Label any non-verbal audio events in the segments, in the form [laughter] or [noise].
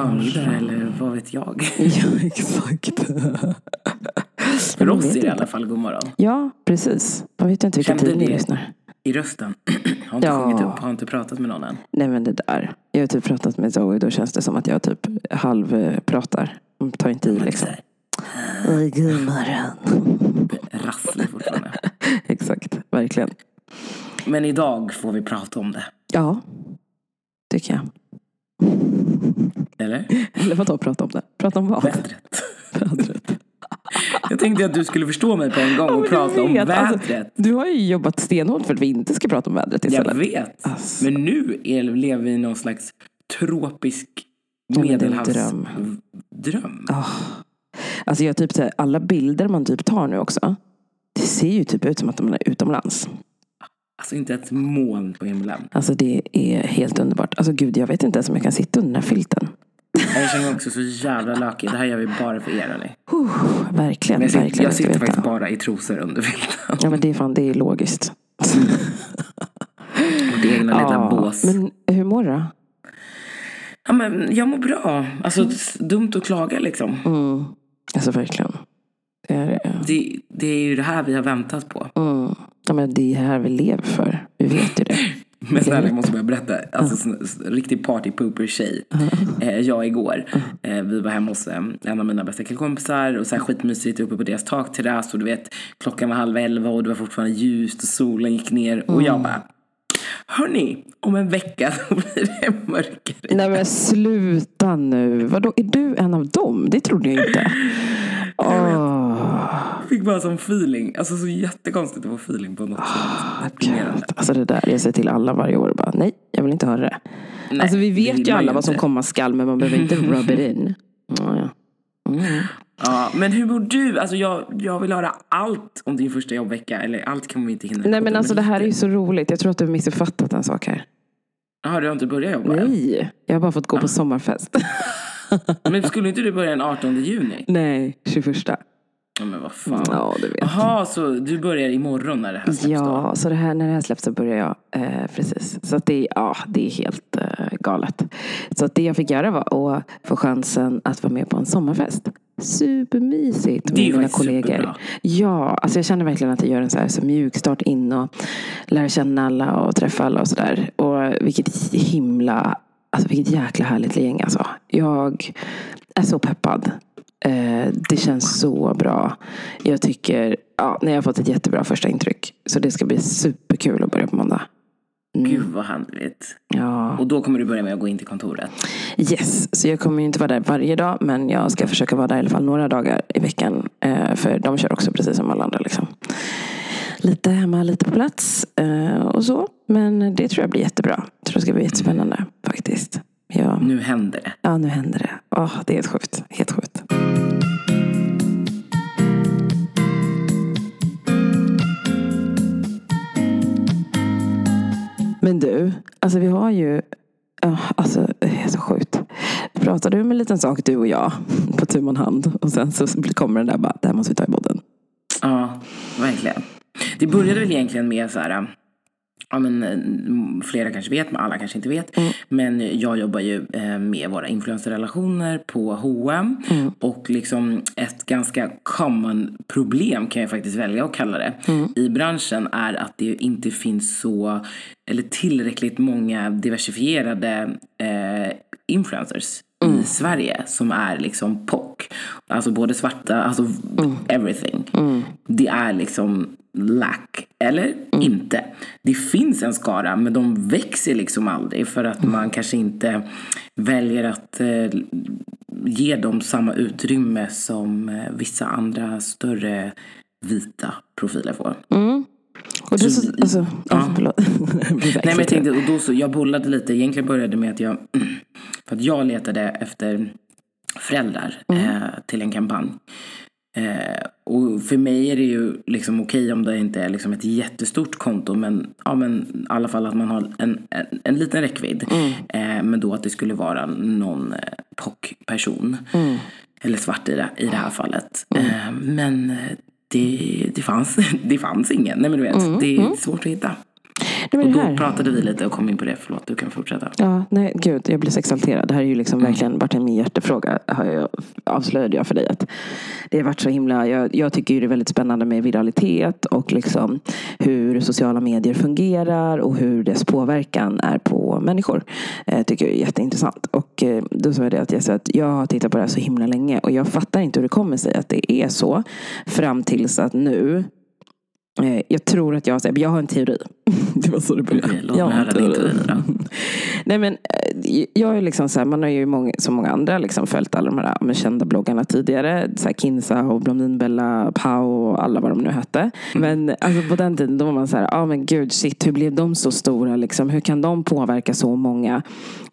förmiddag eller vad vet jag. [laughs] Ja, exakt. [laughs] För oss är det i alla fall god morgon. Ja, precis. Man vet ju inte vilken tid ni lyssnar. I rösten. [clears throat] Har inte Ja. sjungit upp, har inte pratat med någon än. Nej men det där. Jag har typ pratat med Zoe. Då känns det som att jag typ halvpratar. Tar inte i liksom. Oj, god morgon. Rasslig fortfarande. [laughs] Exakt, verkligen. Men idag får vi prata om det. Ja, tycker jag. Eller? [laughs] Eller vadå prata om det? Prata om vad? Vädret. [laughs] Vädret. Jag tänkte att du skulle förstå mig på en gång och du prata om alltså, vädret. Du har ju jobbat stenhårt för att vi inte ska prata om vädret Jag istället. vet. Alltså. Men nu är, lever vi i någon slags tropisk medelhavsdröm. dröm. Dröm. Alltså jag typ här, alla bilder man typ tar nu också. Det ser ju typ ut som att man är utomlands. Alltså inte ett moln på himlen. Alltså det är helt underbart. Alltså gud, jag vet inte ens om jag kan sitta under den här filten. Jag känner mig också så jävla lökig. Det här gör vi bara för er hörni. Uh, verkligen, jag sitter, verkligen. jag sitter faktiskt bara i trosor under filten. Ja men det är fan, det är logiskt. Och det egna lilla bås. Men hur mår du då? Ja, men jag mår bra. Alltså s- dumt att klaga liksom. Mm. Alltså verkligen. Det är, Det, det är ju det här vi har väntat på. mm. ja, men det är här vi lever för. Vi vet ju det. [laughs] Men snälla jag måste börja berätta. Alltså s- riktig party pooper tjej. Eh, jag igår. Eh, vi var hemma hos eh, en av mina bästa killkompisar. Och så här skitmysigt uppe på deras takterrass. Och du vet klockan var halv elva och det var fortfarande ljust och solen gick ner. Och jag bara. Hörni, om en vecka [laughs] då blir det mörkare. Nej men sluta nu. Vadå, är du en av dem? Det trodde jag inte. Jag fick bara sån feeling. Alltså så jättekonstigt att få feeling på något sånt. Deprimerande. Gud. Alltså det där, jag säger till alla varje år bara, nej, jag vill inte höra det. Nej, alltså vi vet ju alla vad som komma skall, men man behöver inte [laughs] rub it in. Ja, ja. Mm. Ja, men hur mår du? Alltså jag, jag vill höra allt om din första jobbvecka. Eller allt kan vi inte hinna. Nej men alltså det här är ju så roligt. Jag tror att du har missuppfattat en sak här. Jaha, du har inte börjat jobba än? Nej, jag har bara fått gå på sommarfest. [laughs] Men skulle inte du börja den 18 juni? Nej, 21. Ja, men vad fan. Ja, du vet. Jaha, så du börjar imorgon när det här släpps då? Ja, så det här, när det här släpps så börjar jag. Eh, precis. Så att det, är- ja, det är helt eh, galet. Så att det jag fick göra var att få chansen att vara med på en sommarfest. Supermysigt med mina kollegor. superbra. Ja, alltså jag känner verkligen att jag gör en så här så mjuk start in och lär känna alla och träffa alla och sådär. Och vilket himla, alltså vilket jäkla härligt gäng alltså. Jag är så peppad. Eh, det känns så bra. Jag tycker, ja, nej, jag har fått ett jättebra första intryck. Så det ska bli superkul att börja på måndag. Gud vad härligt. Ja. Och då kommer du börja med att gå in till kontoret? Yes, så jag kommer ju inte vara där varje dag. Men jag ska försöka vara där i alla fall några dagar i veckan. Eh, för de kör också precis som alla andra. Liksom. Lite hemma, lite på plats eh, och så. Men det tror jag blir jättebra. Jag tror det ska bli jättespännande faktiskt. Ja, Nu händer det. ja nu händer det. Åh, det är helt sjukt. Helt sjukt. Men du, alltså vi har ju, ja, alltså det är så sjukt. Pratar pratade om en liten sak du och jag på tu man hand och sen så kommer den där bara, det här måste vi ta i podden. Ja, verkligen. Det började väl egentligen med så här. Ja, men, eh, flera kanske vet, men alla kanske inte vet. Men jag jobbar ju eh, med våra influencerrelationer på H&M Och liksom ett ganska common problem kan jag faktiskt välja att kalla det. I branschen är att det inte finns så, eller tillräckligt många diversifierade eh, influencers i Sverige som är liksom POC. Alltså både svarta, alltså everything. Det är liksom lack. Eller inte. Det finns en skara men de växer liksom aldrig för att man kanske inte väljer att eh, ge dem samma utrymme som eh, vissa andra större vita profiler får. Och det, så, alltså, ja. förlåt. [laughs] Så Nej men jag tänkte, och då så, jag bollade lite, egentligen började med att jag, [clears throat] för att jag letade efter föräldrar eh, till en kampanj. Eh, och för mig är det ju liksom okej om det inte är liksom ett jättestort konto men, ja, men i alla fall att man har en, en, en liten räckvidd. Eh, men då att det skulle vara någon eh, POC-person. Eller svart i det, i det här fallet. Eh, men eh, det, det, fanns, [laughs] det fanns ingen. Nej men du vet, det är svårt att hitta. Men Och det då här- pratade vi lite och kom in på det. Förlåt, du kan fortsätta. Ja, nej gud, jag blir så exalterad. Det här är ju liksom verkligen varit en min hjärtefråga. Har jag, avslöjade jag för dig att det har varit så himla, jag, jag tycker ju det är väldigt spännande med viralitet och liksom hur sociala medier fungerar och hur dess påverkan är på människor. Eh, tycker jag är jätteintressant. Och eh, då sa jag det att jag, att jag har tittat på det här så himla länge och jag fattar inte hur det kommer sig att det är så fram tills att nu jag tror att jag, jag har en teori. [laughs] Det var så det började. Okej, låt Jag mig höra en din teori. teori då. [laughs] Nej men eh, jag är liksom så här, man har ju många, som många andra liksom följt alla de här kända bloggarna tidigare. Så här Kinsa och Blondinbella, Pau och alla vad de nu hette. Men alltså, på den tiden då var man så här, ja ah, men gud shit, hur blev de så stora liksom? Hur kan de påverka så många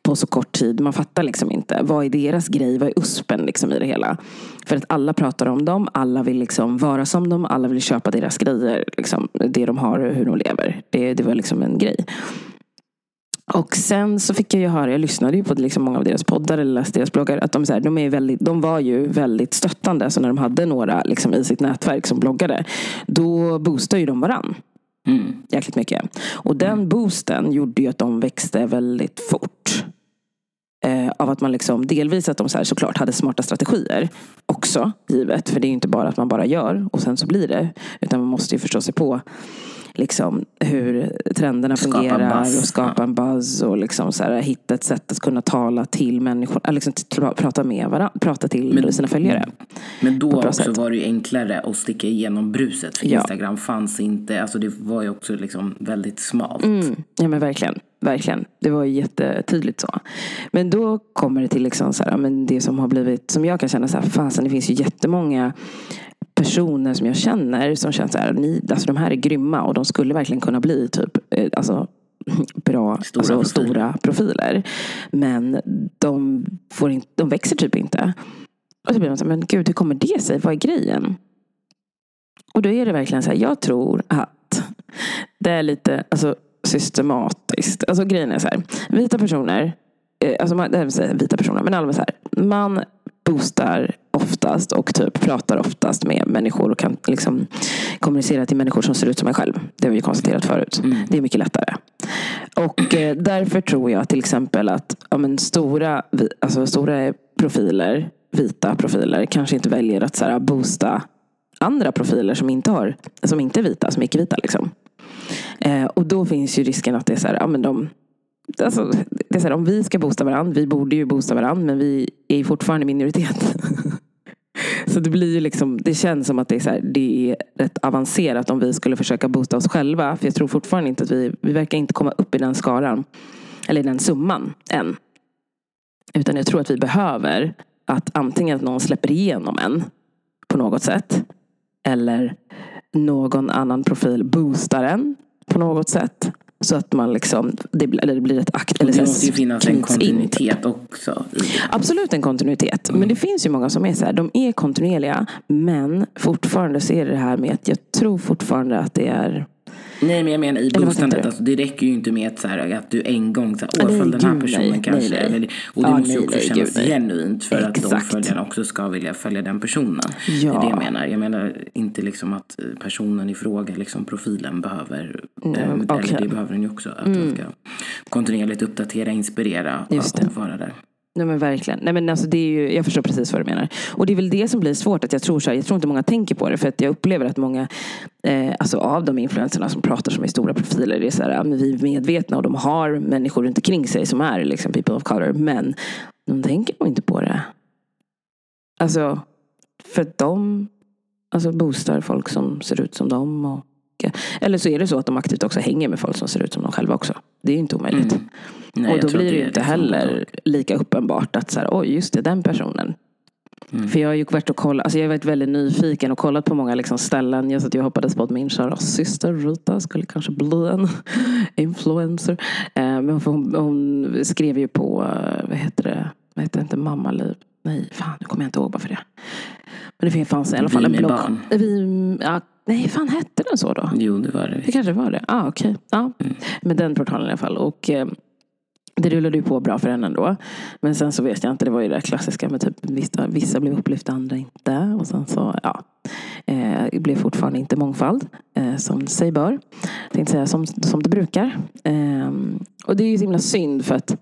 på så kort tid? Man fattar liksom inte. Vad är deras grej? Vad är uspen liksom i det hela? För att alla pratar om dem, alla vill liksom vara som dem, alla vill köpa deras grejer. Liksom, det de har och hur de lever. Det, det var liksom en grej. Och sen så fick jag ju höra, jag lyssnade ju på liksom många av deras poddar eller läste deras bloggar, att de, så här, de, är väldigt, de var ju väldigt stöttande. Så när de hade några liksom, i sitt nätverk som bloggade, då boostade ju de varann. Mm. Jäkligt mycket. Och den boosten gjorde ju att de växte väldigt fort. Eh, av att man liksom, delvis att de så här, såklart hade smarta strategier också, givet. För det är ju inte bara att man bara gör och sen så blir det. Utan man måste ju förstå sig på liksom, hur trenderna Skapa fungerar och skapa en buzz och liksom, så här, hitta ett sätt att kunna tala till människor, eller liksom, prata med varandra, prata till Men- sina följare. Men då också sätt. var det ju enklare att sticka igenom bruset. För Ja. Instagram fanns inte. Alltså det var ju också liksom väldigt smalt. Mm, ja men verkligen. Verkligen. Det var ju jättetydligt så. Men då kommer det till liksom så här, men det som har blivit, som jag kan känna så här, fasen det finns ju jättemånga personer som jag känner som känner så här, ni, alltså de här är grymma och de skulle verkligen kunna bli typ, eh, alltså bra, Stora alltså, profiler. stora profiler. Men de, får inte, de växer typ inte. Och så blir man så här, men gud hur kommer det sig? Vad är grejen? Och då är det verkligen så här, jag tror att det är lite alltså, systematiskt. Alltså grejen är så här, vita personer, eh, alltså man, det vill säga vita personer, men allmänt så här, man boostar oftast och typ pratar oftast med människor och kan liksom kommunicera till människor som ser ut som en själv. Det har vi ju konstaterat förut. Det är mycket lättare. Och eh, därför tror jag till exempel att ja, men stora, alltså, stora profiler, vita profiler, kanske inte väljer att så här, boosta andra profiler som inte, har, som inte är vita, som är icke-vita. Liksom. Eh, och då finns ju risken att det är så här, ja men de Alltså, det är så här, om vi ska boosta varandra, vi borde ju boosta varandra, men vi är ju fortfarande minoritet. [laughs] Så det blir ju liksom, det känns som att det är, så här, det är rätt avancerat om vi skulle försöka boosta oss själva. För jag tror fortfarande inte att vi, vi verkar inte komma upp i den skaran. Eller i den summan än. Utan jag tror att vi behöver att antingen att någon släpper igenom en på något sätt. Eller någon annan profil boostar en på något sätt. Så att man liksom, det, blir- eller det blir ett akt. Eller Det måste ju finnas en knyts in. kontinuitet också. Absolut en kontinuitet. Men det finns ju många som är så här, de är kontinuerliga. Men fortfarande så är det det här med att jag tror fortfarande att det är Nej men jag menar i boostandet, alltså, det räcker ju inte med att, så här, att du en gång så här, åh, följ den här personen nej, kanske. nej, nej. Eller, och det Ja, måste ju också nej, kännas gud, genuint för att de Exakt. följarna också ska vilja följa den personen. Ja. Det är det jag menar. Jag menar inte liksom att eh, personen i fråga, liksom profilen behöver, Nej, eh, okej. Mm. eller det behöver den ju också, att den ska kontinuerligt uppdatera, inspirera Just och vara där. Nej men verkligen. Nej, men alltså, det är ju, jag förstår precis vad du menar. Och det är väl det som blir svårt. Att jag, tror så här, jag tror inte många tänker på det. För att jag upplever att många eh, alltså av de influenserna som pratar som är stora profiler. Det är så här, ja, men vi är medvetna och de har människor runt omkring sig som är liksom people of color. Men de tänker nog inte på det. Alltså, för att de alltså, boostar folk som ser ut som dem. Och, eller så är det så att de aktivt också hänger med folk som ser ut som dem själva också. Det är ju inte omöjligt. Mm. Nej, och jag då blir det ju inte liksom heller lika uppenbart att så här, oj just det, den personen. Mm. För jag har ju varit och kollat, alltså jag har varit väldigt nyfiken och kollat på många liksom ställen. Jag ju och hoppades på att min kära syster Rita skulle kanske bli en [laughs] influencer. Eh, men hon, hon skrev ju på, eh, vad heter det, vad heter det inte, Mammaliv. Nej, fan nu kommer jag inte ihåg varför det. Men det fanns i alla fall en blogg. barn. Vi, ja, nej, fan hette den så då? Jo, det var det. Det kanske var det. Ah, okej. Ja. Mm. Med den portalen i alla fall. Och, eh, det rullade ju på bra för henne ändå. Men sen så vet jag inte, det var ju det klassiska med typ vissa, vissa blev upplyfta, andra inte. Och sen så, ja. Eh, det blev fortfarande inte mångfald, eh, som sig bör. Tänkte säga som, som det brukar. Eh, och det är ju så himla synd för att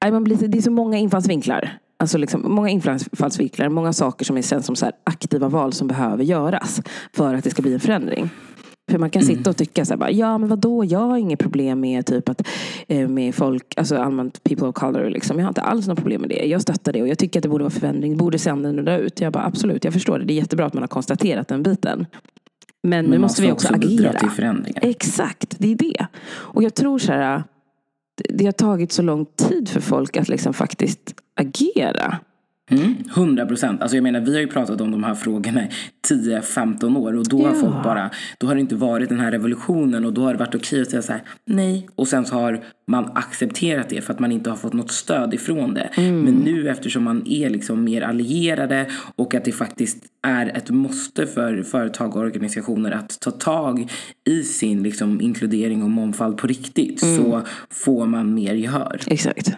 [sighs] man blir, det är så många infallsvinklar. Alltså liksom, många infallsvinklar, många saker som är känns som så aktiva val som behöver göras för att det ska bli en förändring. För man kan sitta och tycka så här, ja men vadå, jag har inget problem med typ att eh, med folk, alltså allmänt people of color liksom. Jag har inte alls något problem med det. Jag stöttar det och jag tycker att det borde vara förändring, borde se annorlunda ut. Jag bara absolut, jag förstår det. Det är jättebra att man har konstaterat den biten. Men, men nu måste vi också, också agera. Till förändringar. Exakt, det är det. Och jag tror så här, det har tagit så lång tid för folk att liksom faktiskt agera. Mm, 100 procent. Alltså jag menar, vi har ju pratat om de här frågorna i 10-15 år och då ja. har folk bara, då har det inte varit den här revolutionen och då har det varit okej att säga så här, nej. Och sen så har man accepterat det för att man inte har fått något stöd ifrån det. Mm. Men nu eftersom man är liksom mer allierade och att det faktiskt är ett måste för företag och organisationer att ta tag i sin liksom inkludering och mångfald på riktigt mm. så får man mer gehör. Exakt.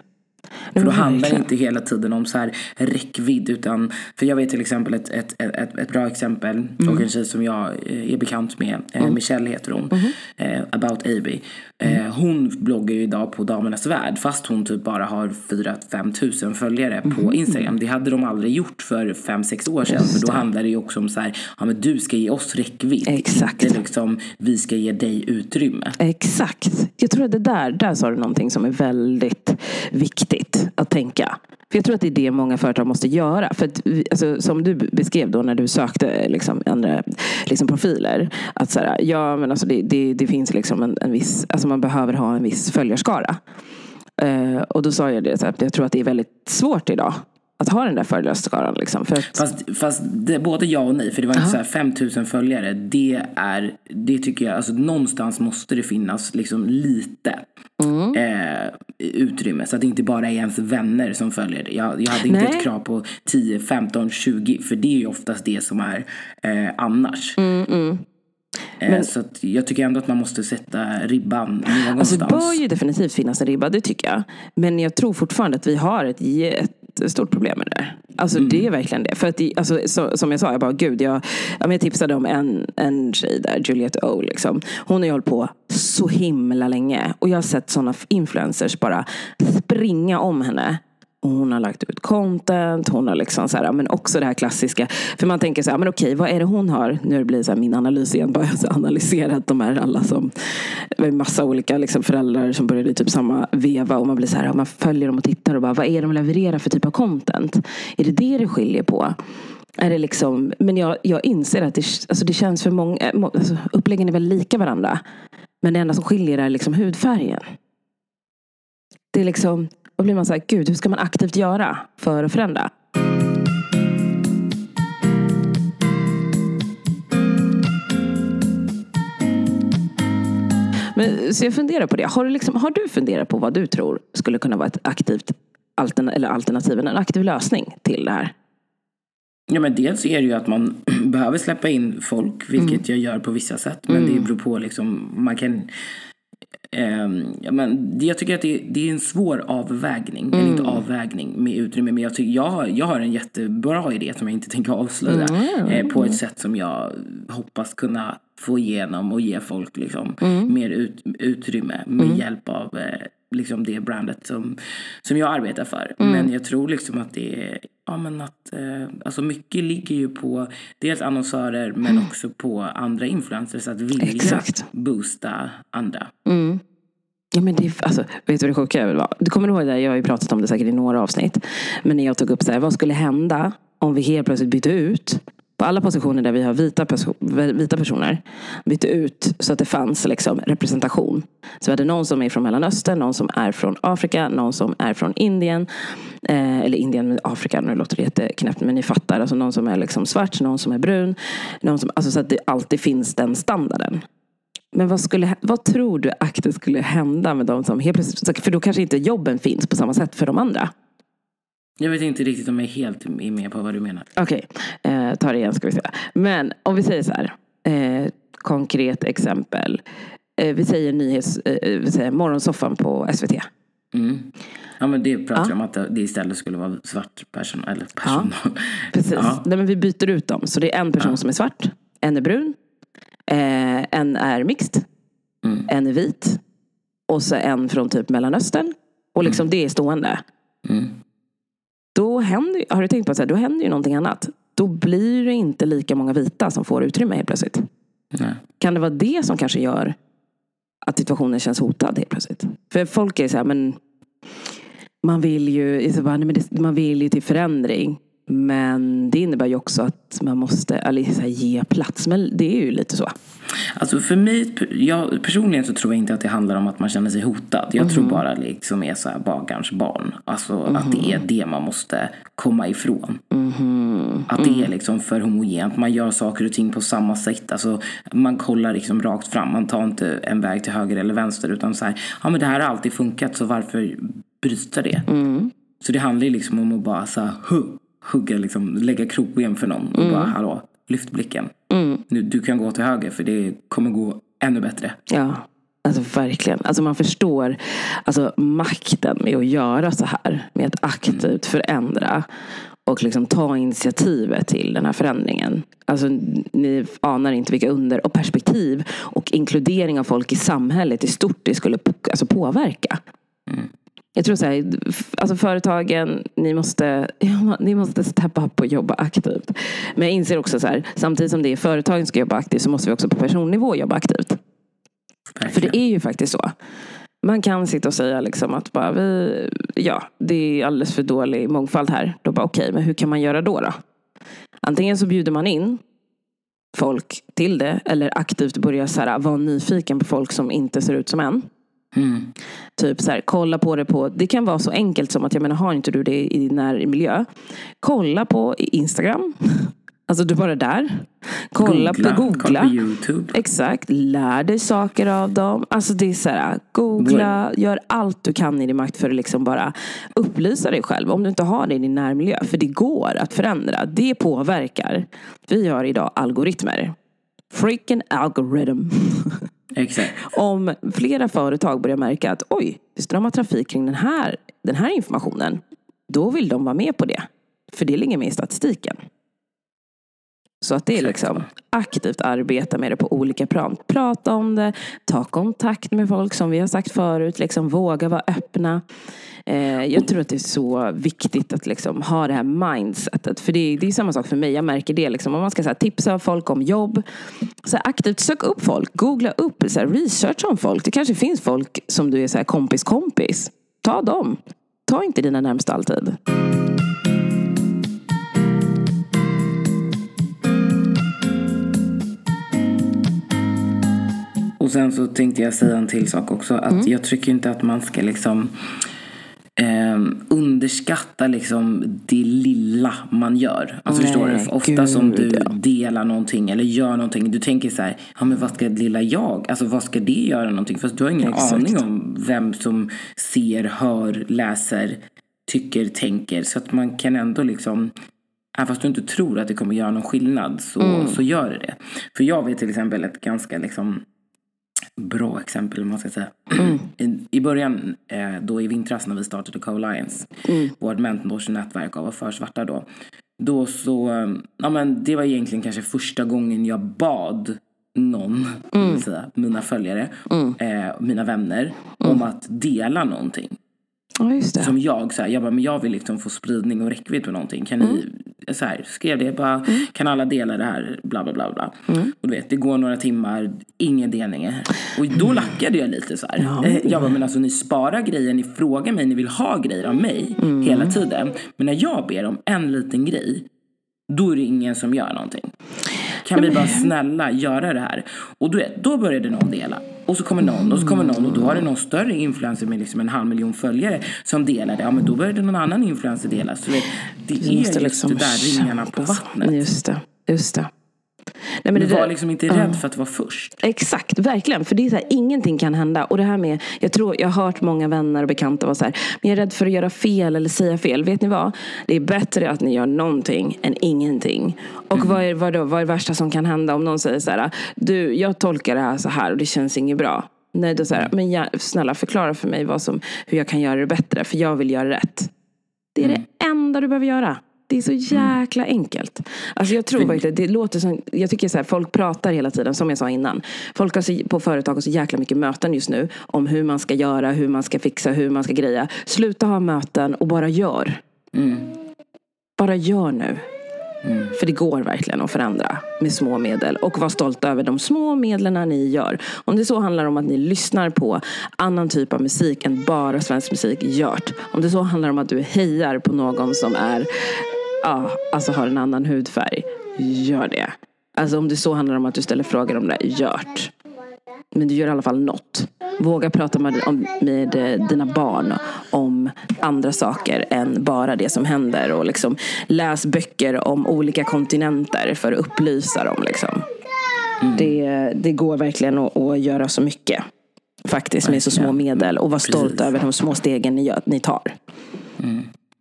För då handlar det inte hela tiden om så här räckvidd. Utan, för jag vet till exempel ett, ett, ett, ett bra exempel. Mm. Och en tjej som jag eh, är bekant med. Eh, mm. Michelle heter hon. Mm. Eh, about AB. Eh, hon bloggar ju idag på Damernas Värld. Fast hon typ bara har 4-5 tusen följare på mm. Instagram. Det hade de aldrig gjort för 5-6 år sedan. För då handlar det ju också om så här. Ja men du ska ge oss räckvidd. Exakt. Inte liksom vi ska ge dig utrymme. Exakt. Jag tror att det där, där sa du någonting som är väldigt viktigt att tänka. För jag tror att det är det många företag måste göra. För att, alltså, som du beskrev då när du sökte liksom, andra liksom, profiler. Att så här, ja, men alltså, det, det, det finns liksom en, en viss, alltså man behöver ha en viss följarskara. Uh, och då sa jag det, så här, jag tror att det är väldigt svårt idag att ha den där följarskaran. Liksom, för att... Fast, fast det, både ja och nej. För det var inte så här 5000 följare. Det är, det tycker jag, alltså någonstans måste det finnas liksom lite mm. eh, utrymme. Så att det inte bara är ens vänner som följer det. Jag, jag hade inte nej. ett krav på 10, 15, 20. För det är ju oftast det som är eh, annars. Mm, mm. Eh, Men, så jag tycker ändå att man måste sätta ribban någonstans. Alltså det bör ju definitivt finnas en ribba, det tycker jag. Men jag tror fortfarande att vi har ett jättestort problem med det Alltså mm. det är verkligen det. För att det, alltså, så, som jag sa, jag bara gud, jag, jag tipsade om en, en tjej där, Juliette O. Liksom. Hon har ju hållit på så himla länge. Och jag har sett sådana influencers bara springa om henne hon har lagt ut content, hon har liksom så här, men också det här klassiska. För man tänker så här, men okej, vad är det hon har? Nu blir det så här min analys igen, bara jag har analyserat de här alla som, med massa olika liksom föräldrar som började i typ samma veva och man blir så här, man följer dem och tittar och bara, vad är det de levererar för typ av content? Är det det det skiljer på? Är det liksom, men jag, jag inser att det, alltså det känns för många, alltså uppläggen är väl lika varandra. Men det enda som skiljer är liksom hudfärgen. Det är liksom, då blir man så här, gud hur ska man aktivt göra för att förändra? Men, så jag funderar på det. Har du, liksom, har du funderat på vad du tror skulle kunna vara ett aktivt altern eller alternativ, en aktiv lösning till det här? Ja, men dels är det ju att man [clears throat] behöver släppa in folk, vilket mm. jag gör på vissa sätt. Men mm. det beror på liksom, man kan ja, men jag tycker att det, det är en svår avvägning, mm. eller inte avvägning med utrymme. Men jag, tycker, jag, jag har en jättebra idé som jag inte [laughs] tänker avslöja. Mm. Eh, på ett sätt som jag hoppas kunna få igenom och ge folk liksom, mm. mer ut, utrymme med mm. hjälp av eh, liksom det brandet som, som jag arbetar för. Mm. Men jag tror liksom att det är, ja men att, eh, alltså mycket ligger ju på dels annonsörer men mm. också på andra influencers att vilja Exakt. boosta andra. Mm. Ja, men det, alltså, vet du vad det sjuka var? Du kommer ihåg det, jag har ju pratat om det säkert i några avsnitt. Men när jag tog upp så här, vad skulle hända om vi helt plötsligt bytte ut på alla positioner där vi har vita, perso vita personer bytte ut så att det fanns liksom representation. Så vi hade någon som är från Mellanöstern, någon som är från Afrika, någon som är från Indien. Eh, eller Indien med Afrika, nu låter det jätteknäppt men ni fattar. Alltså någon som är liksom svart, någon som är brun. Någon som, alltså så att det alltid finns den standarden. Men vad, skulle, vad tror du aktivt skulle hända med de som helt plötsligt, för då kanske inte jobben finns på samma sätt för de andra. Jag vet inte riktigt om jag är helt med på vad du menar. Okej, okay. eh, ta det igen ska vi se. Men om vi säger så här. Eh, konkret exempel. eh, vi säger nyhets, eh, vi säger morgonsoffan på SVT. Mm. Ja men det pratar ja. om att det istället skulle vara svart person, eller person. Ja, precis. Ja. Nej, men vi byter ut dem. Så det är en person ja. som är svart, en är brun, eh, en är mixed, mm. en är vit och så en från typ Mellanöstern. Och liksom mm. det är stående. Mm. Händer, har du tänkt på att då händer ju någonting annat. Då blir det inte lika många vita som får utrymme helt plötsligt. Nej. Kan det vara det som kanske gör att situationen känns hotad helt plötsligt? För folk är så här, men man vill ju, man vill ju till förändring. Men det innebär ju också att man måste alltså, ge plats. Men det är ju lite så. Alltså för mig, jag, personligen så tror jag inte att det handlar om att man känner sig hotad. Jag mm. tror bara liksom är så här bagarns barn. Alltså mm. att det är det man måste komma ifrån. Mm. Att det är liksom för homogent. Man gör saker och ting på samma sätt. Alltså man kollar liksom rakt fram. Man tar inte en väg till höger eller vänster. Utan så här, ja men det här har alltid funkat så varför bryta det? Mm. Så det handlar ju liksom om att bara så här, hugga, liksom, lägga krokben för någon. Och mm. bara, hallå, lyft blicken. Mm. Nu, du kan gå till höger för det kommer gå ännu bättre. Ja, alltså verkligen. Alltså man förstår alltså, makten med att göra så här. Med att aktivt mm. förändra. Och liksom ta initiativet till den här förändringen. Alltså, ni anar inte vilka under och perspektiv och inkludering av folk i samhället i stort det skulle alltså, påverka. Mm. Jag tror så här, alltså företagen, ni måste, [laughs] ni måste steppa upp och jobba aktivt. Men jag inser också så här, samtidigt som det är företagen som ska jobba aktivt så måste vi också på personnivå jobba aktivt. Verkligen. För det är ju faktiskt så. Man kan sitta och säga liksom att bara vi, ja, det är alldeles för dålig mångfald här. Då bara okej, okay, men hur kan man göra då, då? Antingen så bjuder man in folk till det eller aktivt börjar så här, vara nyfiken på folk som inte ser ut som en. Mm. Typ så här, kolla på det på, det kan vara så enkelt som att, jag menar har inte du det i din närmiljö? Kolla på Instagram. [laughs] Alltså du bara där. Kolla googla, på, googla. Kolla på YouTube. Exakt. Lär dig saker av dem. Alltså det är så här, googla, gör allt du kan i din makt för att liksom bara upplysa dig själv. Om du inte har det i din närmiljö. För det går att förändra. Det påverkar. Vi har idag algoritmer. Freaking algorithm. [laughs] Exakt. Om flera företag börjar märka att oj, det strömmar trafik kring den här, den här informationen. Då vill de vara med på det. För det ligger med i statistiken. Så att det är liksom aktivt arbeta med det på olika plan. Prata om det, ta kontakt med folk som vi har sagt förut, liksom våga vara öppna. Eh, jag tror att det är så viktigt att liksom ha det här mindsetet. För det är, det är samma sak för mig, jag märker det. Liksom, om man ska så här, tipsa folk om jobb, så här, aktivt sök upp folk, googla upp, så här, research om folk. Det kanske finns folk som du är så här, kompis kompis. Ta dem. Ta inte dina närmsta alltid. Och sen så tänkte jag säga en till sak också. Att mm. jag tycker inte att man ska liksom eh, underskatta liksom det lilla man gör. Alltså Nej, förstår du? För ofta Gud, som du ja. delar någonting eller gör någonting. Du tänker så här, ja men vad ska lilla jag? Alltså vad ska det göra någonting? Fast du har ingen Exakt. aning om vem som ser, hör, läser, tycker, tänker. Så att man kan ändå liksom Även fast du inte tror att det kommer göra någon skillnad så, mm. så gör det det. För jag vet till exempel ett ganska liksom bra exempel, om man ska säga. Mm. [clears throat] I, I början, eh, då i vintras när vi startade Co-Alliance, mm. vårt mentorsnätverk av för svarta då. Då så, ja men det var egentligen kanske första gången jag bad någon, mm. säga, mina följare, mm. eh, mina vänner, om mm. att dela någonting. Ja, Som jag, så här, jag bara, men jag vill liksom få spridning och räckvidd på någonting. Kan mm. ni, så här, skrev det, bara, mm. kan alla dela det här, bla bla bla. bla. Mm. Och du vet, det går några timmar, ingen delning. Och då mm. lackade jag lite så här. Ja. Eh, jag bara, men alltså ni sparar grejer, ni frågar mig, ni vill ha grejer av mig mm. hela tiden. Men när jag ber om en liten grej, då är det ingen som gör någonting. Kan vi bara snälla göra det här? Och då, då började någon dela. Och så kommer någon och så kommer någon och då har det någon större influencer med liksom en halv miljon följare som delar det. Ja men då började någon annan influencer dela. Så det, det är just liksom det där ringarna på vattnet. Just det, just det. Nej, men Du det var där- liksom inte rädd för att vara först. Exakt, verkligen. För det är så här, ingenting kan hända. Och det här med, jag tror, jag har hört många vänner och bekanta vara så här, men jag är rädd för att göra fel eller säga fel. Vet ni vad? Det är bättre att ni gör någonting än ingenting. Och vad, är, vad, då, vad är det värsta som kan hända om någon säger så här, du, jag tolkar det här så här och det känns inget bra. Nej, då så här, men jag, snälla förklara för mig vad som, hur jag kan göra det bättre, för jag vill göra rätt. Det är det enda du behöver göra. Det är så jäkla enkelt. Alltså jag tror verkligen, det låter som, jag tycker så här, folk pratar hela tiden, som jag sa innan. Folk har så, på företag har så jäkla mycket möten just nu om hur man ska göra, hur man ska fixa, hur man ska greja. Sluta ha möten och bara gör. Bara gör nu. För det går verkligen att förändra med små medel. Och var stolta över de små medlen ni gör. Om det så handlar om att ni lyssnar på annan typ av musik än bara svensk musik, gör det. Om det så handlar om att du hejar på någon som är, ja, alltså har en annan hudfärg, gör det. Alltså om det så handlar om att du ställer frågor om det, gör det. Men du gör i alla fall något. Våga prata med, om, med eh, dina barn om andra saker än bara det som händer. Och liksom läs böcker om olika kontinenter för att upplysa dem. Liksom. Det, det går verkligen att, att göra så mycket. Faktiskt med så små medel. Och vara stolt över de små stegen ni, gör, ni tar.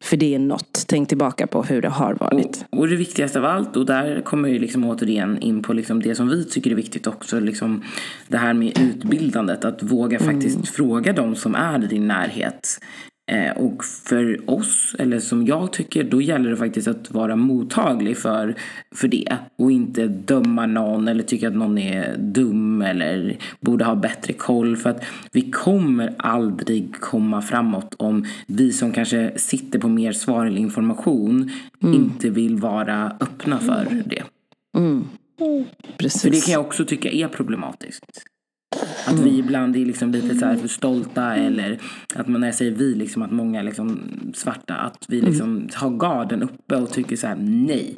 För det är något. Tänk tillbaka på hur det har varit. Och det viktigaste av allt, och där kommer ju liksom återigen in på liksom det som vi tycker är viktigt också, liksom det här med utbildandet. Att våga faktiskt fråga de som är i din närhet. Eh, och för oss, eller som jag tycker, då gäller det faktiskt att vara mottaglig för, för det. Och inte döma någon eller tycka att någon är dum eller borde ha bättre koll. För att vi kommer aldrig komma framåt om vi som kanske sitter på mer svar eller information inte vill vara öppna för det. Precis. För det kan jag också tycka är problematiskt. Att vi ibland är liksom lite så här för stolta eller att man, när jag säger vi, liksom, att många liksom svarta, att vi liksom har garden uppe och tycker så här: nej,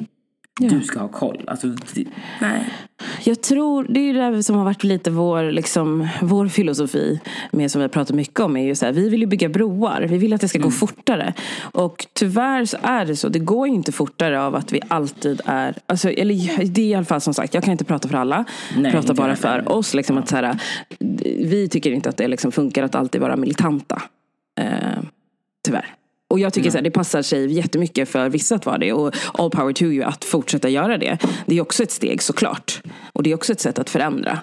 du ska ha koll. Alltså, det, nej. Jag tror, det är ju det som har varit lite vår, liksom, vår filosofi med som vi har pratat mycket om. Är ju så här, vi vill ju bygga broar. Vi vill att det ska gå fortare. Och tyvärr så är det så. Det går ju inte fortare av att vi alltid är... Alltså, eller det är i alla fall som sagt, jag kan inte prata för alla. Nej, prata bara för oss. Liksom, att så här, vi tycker inte att det liksom funkar att alltid vara militanta. Eh, tyvärr. Och jag tycker så här, det passar sig jättemycket för vissa att vara det. Och all power to you att fortsätta göra det. Det är också ett steg såklart. Och det är också ett sätt att förändra.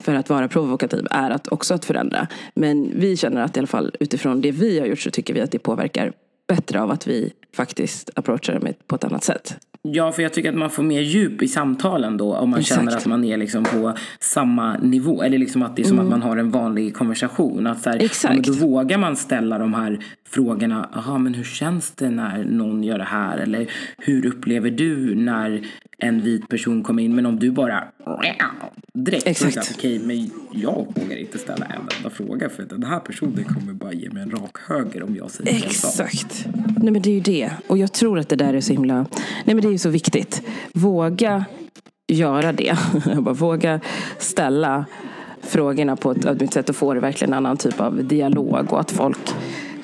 För att vara provokativ är att också att förändra. Men vi känner att i alla fall utifrån det vi har gjort så tycker vi att det påverkar bättre av att vi faktiskt approachar det på ett annat sätt. Ja, för jag tycker att man får mer djup i samtalen då om man Exakt. känner att man är liksom på samma nivå. Eller liksom att det är som att man har en vanlig konversation. Att så här, Mm. Exakt. Ja, då vågar man ställa de här frågorna. Jaha, men hur känns det när någon gör det här? Eller hur upplever du när en vit person kommer in? Men om du bara direkt Exakt. Okej, men jag vågar inte ställa en enda fråga för den här personen kommer bara ge mig en rak höger om jag säger. Exakt. Nej men det är ju det. Och jag tror att det där är så himla... Nej men det är ju så viktigt. Våga göra det. [laughs] Bara, våga ställa frågorna på ett ödmjukt sätt och få det verkligen en annan typ av dialog. Och att folk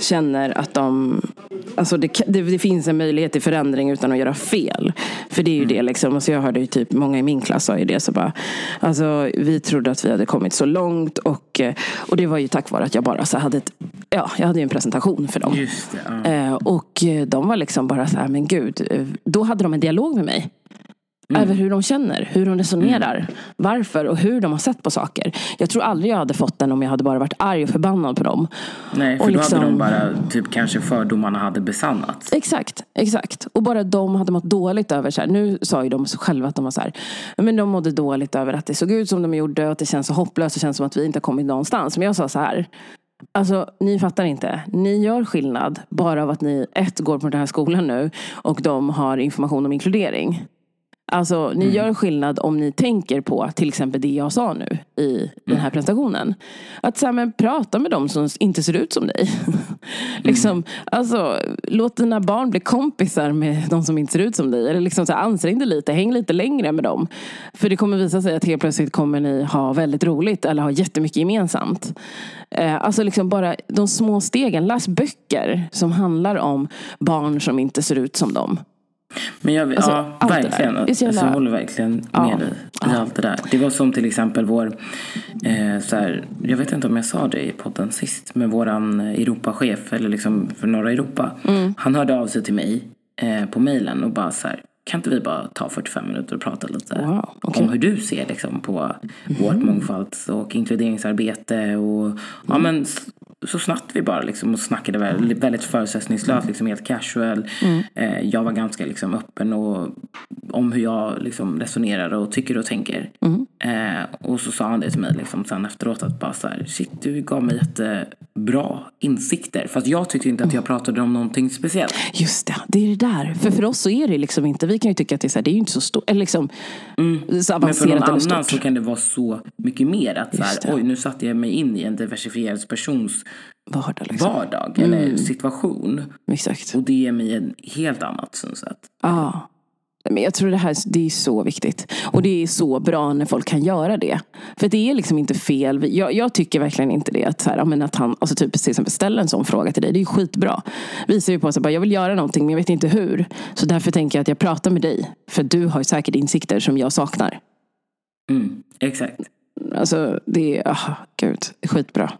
känner att de... Alltså det, det, det finns en möjlighet till förändring utan att göra fel. För det är ju det liksom. Alltså jag hörde ju typ, många i min klass sa ju det. Så bara, alltså vi trodde att vi hade kommit så långt. Och, och det var ju tack vare att jag bara så hade ett, ja, jag hade ju en presentation för dem. Det. Ja. Eh, och de var liksom bara så här, men gud. Då hade de en dialog med mig. Över hur de känner, hur de resonerar, varför och hur de har sett på saker. Jag tror aldrig jag hade fått den om jag hade bara varit arg och förbannad på dem. Nej, för och då liksom- hade de bara, typ kanske fördomarna hade besannats. Exakt, exakt. Och bara de hade mått dåligt över, så här, nu sa ju de själva att de var så här, men de mådde dåligt över att det såg ut som de gjorde och att det känns så hopplöst och känns som att vi inte har kommit någonstans. Men jag sa så här, Alltså, ni fattar inte. Ni gör skillnad bara av att ni ett går på den här skolan nu och de har information om inkludering. Alltså, ni gör skillnad om ni tänker på till exempel det jag sa nu i den här presentationen. Att så här, men, prata med dem som inte ser ut som dig. [laughs] liksom, alltså, låt dina barn bli kompisar med de som inte ser ut som dig. Eller liksom, så här, ansträng dig lite, häng lite längre med dem. För det kommer visa sig att helt plötsligt kommer ni ha väldigt roligt eller ha jättemycket gemensamt. Eh, alltså liksom bara de små stegen. Läs böcker som handlar om barn som inte ser ut som dem. Men jag, Alltså, ja, verkligen. Alltså, jävla- jag håller verkligen med Ja. dig i allt det där. Det var som till exempel vår, eh, så här, jag vet inte om jag sa det i podden sist, men våran Europachef, eller liksom för norra Europa, Mm. han hörde av sig till mig eh, på mejlen och bara så här, kan inte vi bara ta 45 minuter och prata lite Wow, okej. om hur du ser liksom, på vårt mångfalds och inkluderingsarbete och ja men så snatt vi bara liksom och snackade väldigt, väldigt förutsättningslöst, liksom helt casual. Eh, jag var ganska liksom öppen och, om hur jag liksom resonerar och tycker och tänker. Eh, och så sa han det till mig liksom sen efteråt att bara så här, shit du gav mig jättebra insikter. Fast jag tyckte inte att jag pratade om någonting speciellt. Just det, det är det där. För för oss så är det liksom inte, vi kan ju tycka att det är, så här, det är inte så stort, eller liksom så Mm. Men för någon avancerat annan stort. så kan det vara så mycket mer. Att så här, oj nu satte jag mig in i en diversifierad persons Vardag liksom. vardag eller situation. Exakt. Och det ger mig ett helt annat synsätt. Ja. Men jag tror det här det är så viktigt. Och det är så bra när folk kan göra det. För det är liksom inte fel. Jag, jag tycker verkligen inte det. Att, så här, men att han alltså typ, till exempel ställer en sån fråga till dig. Det är ju skitbra. Visar ju på att jag vill göra någonting men jag vet inte hur. Så därför tänker jag att jag pratar med dig. För du har ju säkert insikter som jag saknar. Mm, exakt. Alltså det är, ah, gud, skitbra.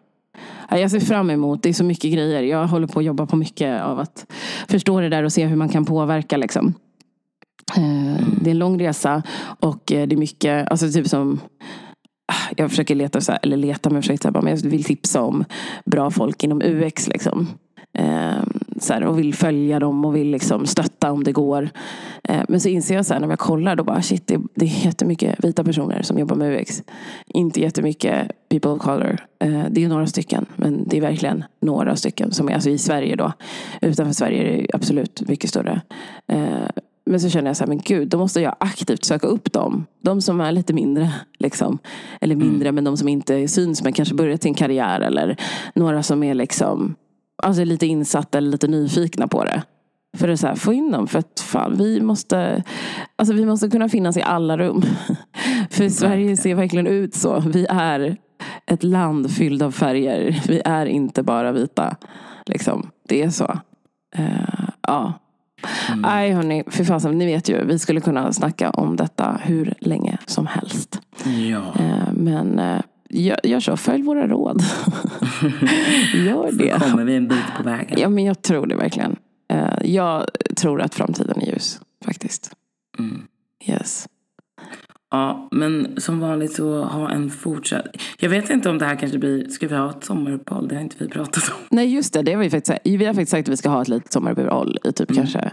Ja, Jag ser fram emot, det är så mycket grejer. Jag håller på att jobba på mycket av att förstå det där och se hur man kan påverka liksom. Eh, Det är en lång resa och eh, det är mycket, alltså typ som ah, jag försöker leta, så här, eller leta men jag försöker så här, men jag vill tipsa om bra folk inom UX liksom. Så här, och vill följa dem och vill liksom stötta om det går. Eh, men så inser jag så här, när jag kollar då bara shit det, det är jättemycket vita personer som jobbar med UX. Inte jättemycket people of color. Eh, det är några stycken men det är verkligen några stycken som är alltså i Sverige då. Utanför Sverige är det absolut mycket större. Eh, men så känner jag så här, men gud, då måste jag aktivt söka upp dem. De som är lite mindre, liksom. Eller mindre, men de som inte syns men kanske börjat sin karriär. Eller några som är liksom, alltså lite insatta eller lite nyfikna på det. För att så här, få in dem. För att fan, vi måste, alltså vi måste kunna finnas i alla rum. [laughs] För Sverige ser verkligen ut så. Vi är ett land fyllt av färger. Vi är inte bara vita. Liksom. Det är så. Eh, ja. Nej hörni, för fasen, ni vet ju, vi skulle kunna snacka om detta hur länge som helst. Ja. Eh, men eh, gör, gör så, följ våra råd. [laughs] Gör Så det. kommer vi en bit på vägen. Ja men jag tror det verkligen. Eh, jag tror att framtiden är ljus, faktiskt. Mm. Yes. Ja, men som vanligt så ha en fortsatt... Jag vet inte om det här kanske blir... Ska vi ha ett sommaruppehåll? Det har inte vi pratat om. Nej just det, det har vi, faktiskt, vi har faktiskt sagt att vi ska ha ett litet sommaruppehåll i typ kanske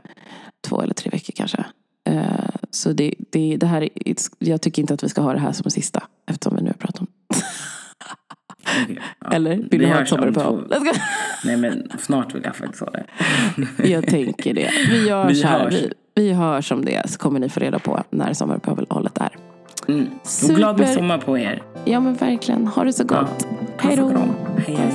två eller tre veckor kanske. Eh, så det, det, det här, är- jag tycker inte att vi ska ha det här som sista eftersom vi nu har pratat om Okej, ja. Eller? Vill Vi du ha ett sommaruppehåll? Nej, men snart vill jag faktiskt ha det. [laughs] Jag tänker det. Vi gör Vi här. hörs. Vi, vi hörs om det så kommer ni få reda på när sommaruppehållet är. Mm. Super. Och glad midsommar på er. Ja men verkligen. Ha det så gott. Ja. Hej då. Hej, hej.